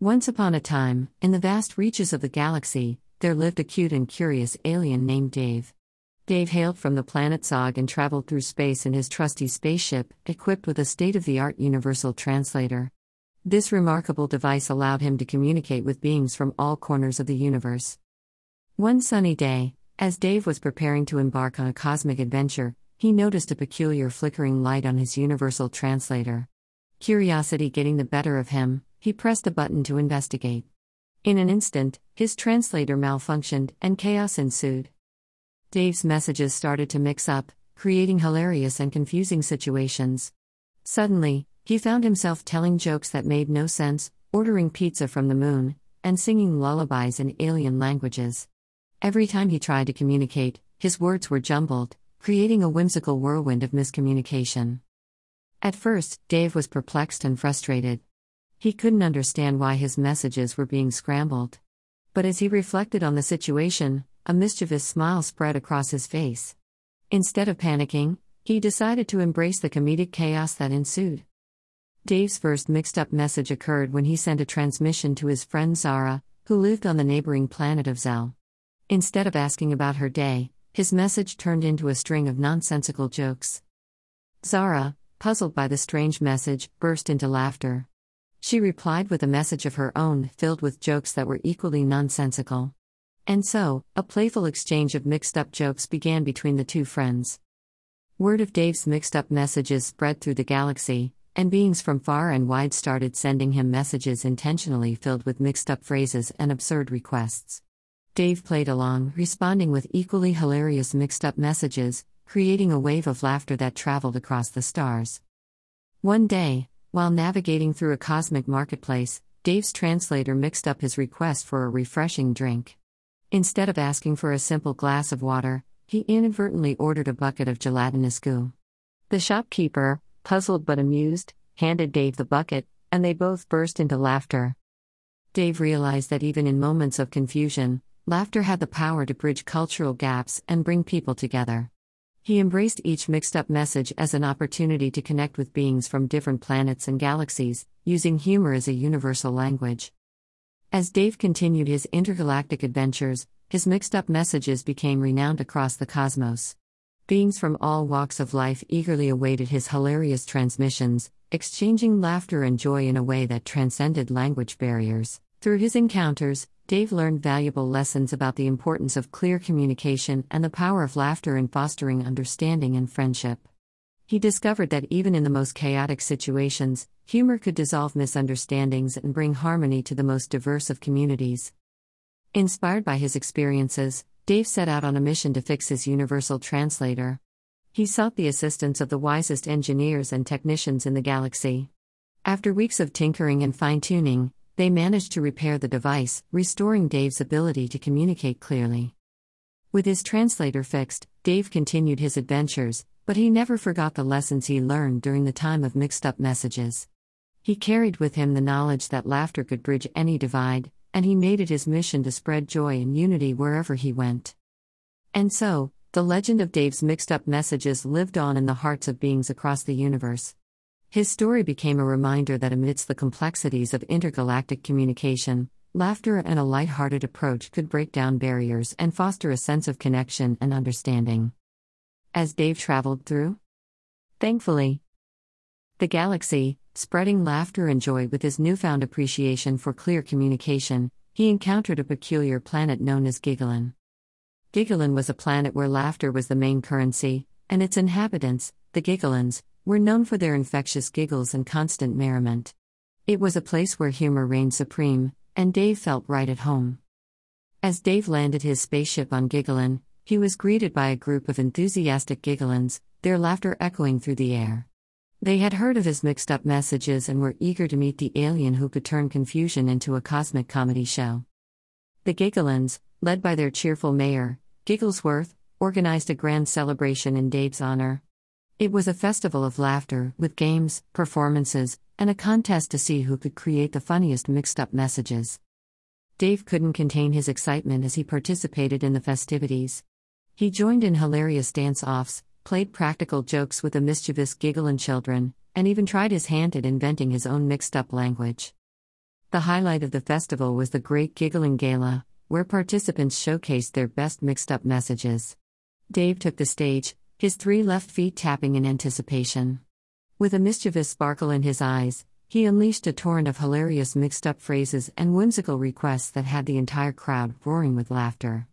Once upon a time, in the vast reaches of the galaxy, there lived a cute and curious alien named Dave. Dave hailed from the planet Zog and traveled through space in his trusty spaceship, equipped with a state of the art universal translator. This remarkable device allowed him to communicate with beings from all corners of the universe. One sunny day, as Dave was preparing to embark on a cosmic adventure, he noticed a peculiar flickering light on his universal translator. Curiosity getting the better of him, he pressed a button to investigate. In an instant, his translator malfunctioned and chaos ensued. Dave's messages started to mix up, creating hilarious and confusing situations. Suddenly, he found himself telling jokes that made no sense, ordering pizza from the moon, and singing lullabies in alien languages. Every time he tried to communicate, his words were jumbled, creating a whimsical whirlwind of miscommunication. At first, Dave was perplexed and frustrated. He couldn't understand why his messages were being scrambled. But as he reflected on the situation, a mischievous smile spread across his face. Instead of panicking, he decided to embrace the comedic chaos that ensued. Dave's first mixed up message occurred when he sent a transmission to his friend Zara, who lived on the neighboring planet of Zell. Instead of asking about her day, his message turned into a string of nonsensical jokes. Zara, puzzled by the strange message, burst into laughter. She replied with a message of her own, filled with jokes that were equally nonsensical. And so, a playful exchange of mixed up jokes began between the two friends. Word of Dave's mixed up messages spread through the galaxy, and beings from far and wide started sending him messages intentionally filled with mixed up phrases and absurd requests. Dave played along, responding with equally hilarious mixed up messages, creating a wave of laughter that traveled across the stars. One day, while navigating through a cosmic marketplace, Dave's translator mixed up his request for a refreshing drink. Instead of asking for a simple glass of water, he inadvertently ordered a bucket of gelatinous goo. The shopkeeper, puzzled but amused, handed Dave the bucket, and they both burst into laughter. Dave realized that even in moments of confusion, laughter had the power to bridge cultural gaps and bring people together. He embraced each mixed up message as an opportunity to connect with beings from different planets and galaxies, using humor as a universal language. As Dave continued his intergalactic adventures, his mixed up messages became renowned across the cosmos. Beings from all walks of life eagerly awaited his hilarious transmissions, exchanging laughter and joy in a way that transcended language barriers. Through his encounters, Dave learned valuable lessons about the importance of clear communication and the power of laughter in fostering understanding and friendship. He discovered that even in the most chaotic situations, humor could dissolve misunderstandings and bring harmony to the most diverse of communities. Inspired by his experiences, Dave set out on a mission to fix his universal translator. He sought the assistance of the wisest engineers and technicians in the galaxy. After weeks of tinkering and fine tuning, they managed to repair the device, restoring Dave's ability to communicate clearly. With his translator fixed, Dave continued his adventures, but he never forgot the lessons he learned during the time of mixed up messages. He carried with him the knowledge that laughter could bridge any divide, and he made it his mission to spread joy and unity wherever he went. And so, the legend of Dave's mixed up messages lived on in the hearts of beings across the universe. His story became a reminder that amidst the complexities of intergalactic communication, laughter and a light-hearted approach could break down barriers and foster a sense of connection and understanding. As Dave traveled through, thankfully, the galaxy, spreading laughter and joy with his newfound appreciation for clear communication, he encountered a peculiar planet known as Giggulin. Giggulin was a planet where laughter was the main currency, and its inhabitants, the Giggulins, were known for their infectious giggles and constant merriment. It was a place where humor reigned supreme, and Dave felt right at home. As Dave landed his spaceship on Giggulin, he was greeted by a group of enthusiastic Giggulins, their laughter echoing through the air. They had heard of his mixed up messages and were eager to meet the alien who could turn confusion into a cosmic comedy show. The Giggulins, led by their cheerful mayor, Gigglesworth, organized a grand celebration in Dave's honor. It was a festival of laughter, with games, performances, and a contest to see who could create the funniest mixed up messages. Dave couldn't contain his excitement as he participated in the festivities. He joined in hilarious dance offs, played practical jokes with the mischievous giggling children, and even tried his hand at inventing his own mixed up language. The highlight of the festival was the Great Giggling Gala, where participants showcased their best mixed up messages. Dave took the stage, his three left feet tapping in anticipation. With a mischievous sparkle in his eyes, he unleashed a torrent of hilarious mixed up phrases and whimsical requests that had the entire crowd roaring with laughter.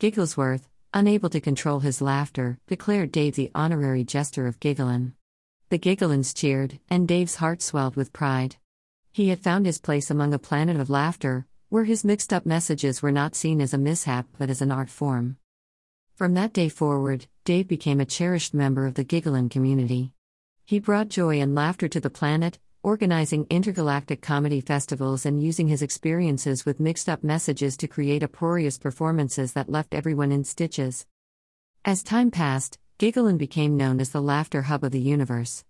Gigglesworth, unable to control his laughter, declared Dave the honorary jester of Giggling. The Gigglins cheered, and Dave's heart swelled with pride. He had found his place among a planet of laughter, where his mixed up messages were not seen as a mishap but as an art form. From that day forward, Dave became a cherished member of the Giggling community. He brought joy and laughter to the planet, organizing intergalactic comedy festivals and using his experiences with mixed up messages to create uproarious performances that left everyone in stitches. As time passed, Giggling became known as the laughter hub of the universe.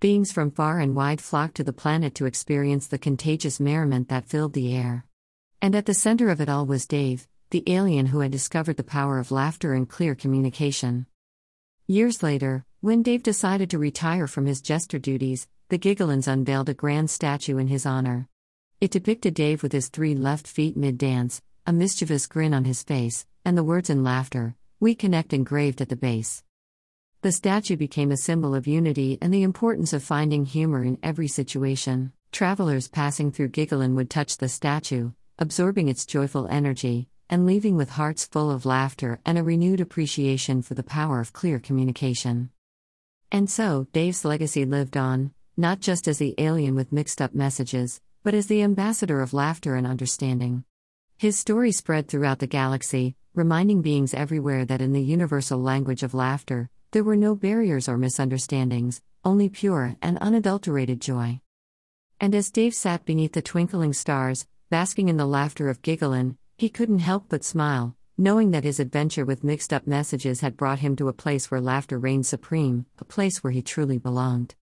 Beings from far and wide flocked to the planet to experience the contagious merriment that filled the air. And at the center of it all was Dave, the alien who had discovered the power of laughter and clear communication. Years later, when Dave decided to retire from his jester duties, the Gigglins unveiled a grand statue in his honor. It depicted Dave with his three left feet mid dance, a mischievous grin on his face, and the words in laughter, We connect engraved at the base. The statue became a symbol of unity and the importance of finding humor in every situation. Travelers passing through Giggling would touch the statue, absorbing its joyful energy, and leaving with hearts full of laughter and a renewed appreciation for the power of clear communication. And so, Dave's legacy lived on, not just as the alien with mixed up messages, but as the ambassador of laughter and understanding. His story spread throughout the galaxy, reminding beings everywhere that in the universal language of laughter, there were no barriers or misunderstandings, only pure and unadulterated joy. And as Dave sat beneath the twinkling stars, basking in the laughter of Giggling, he couldn't help but smile, knowing that his adventure with mixed up messages had brought him to a place where laughter reigned supreme, a place where he truly belonged.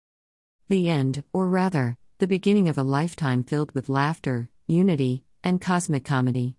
The end, or rather, the beginning of a lifetime filled with laughter, unity, and cosmic comedy.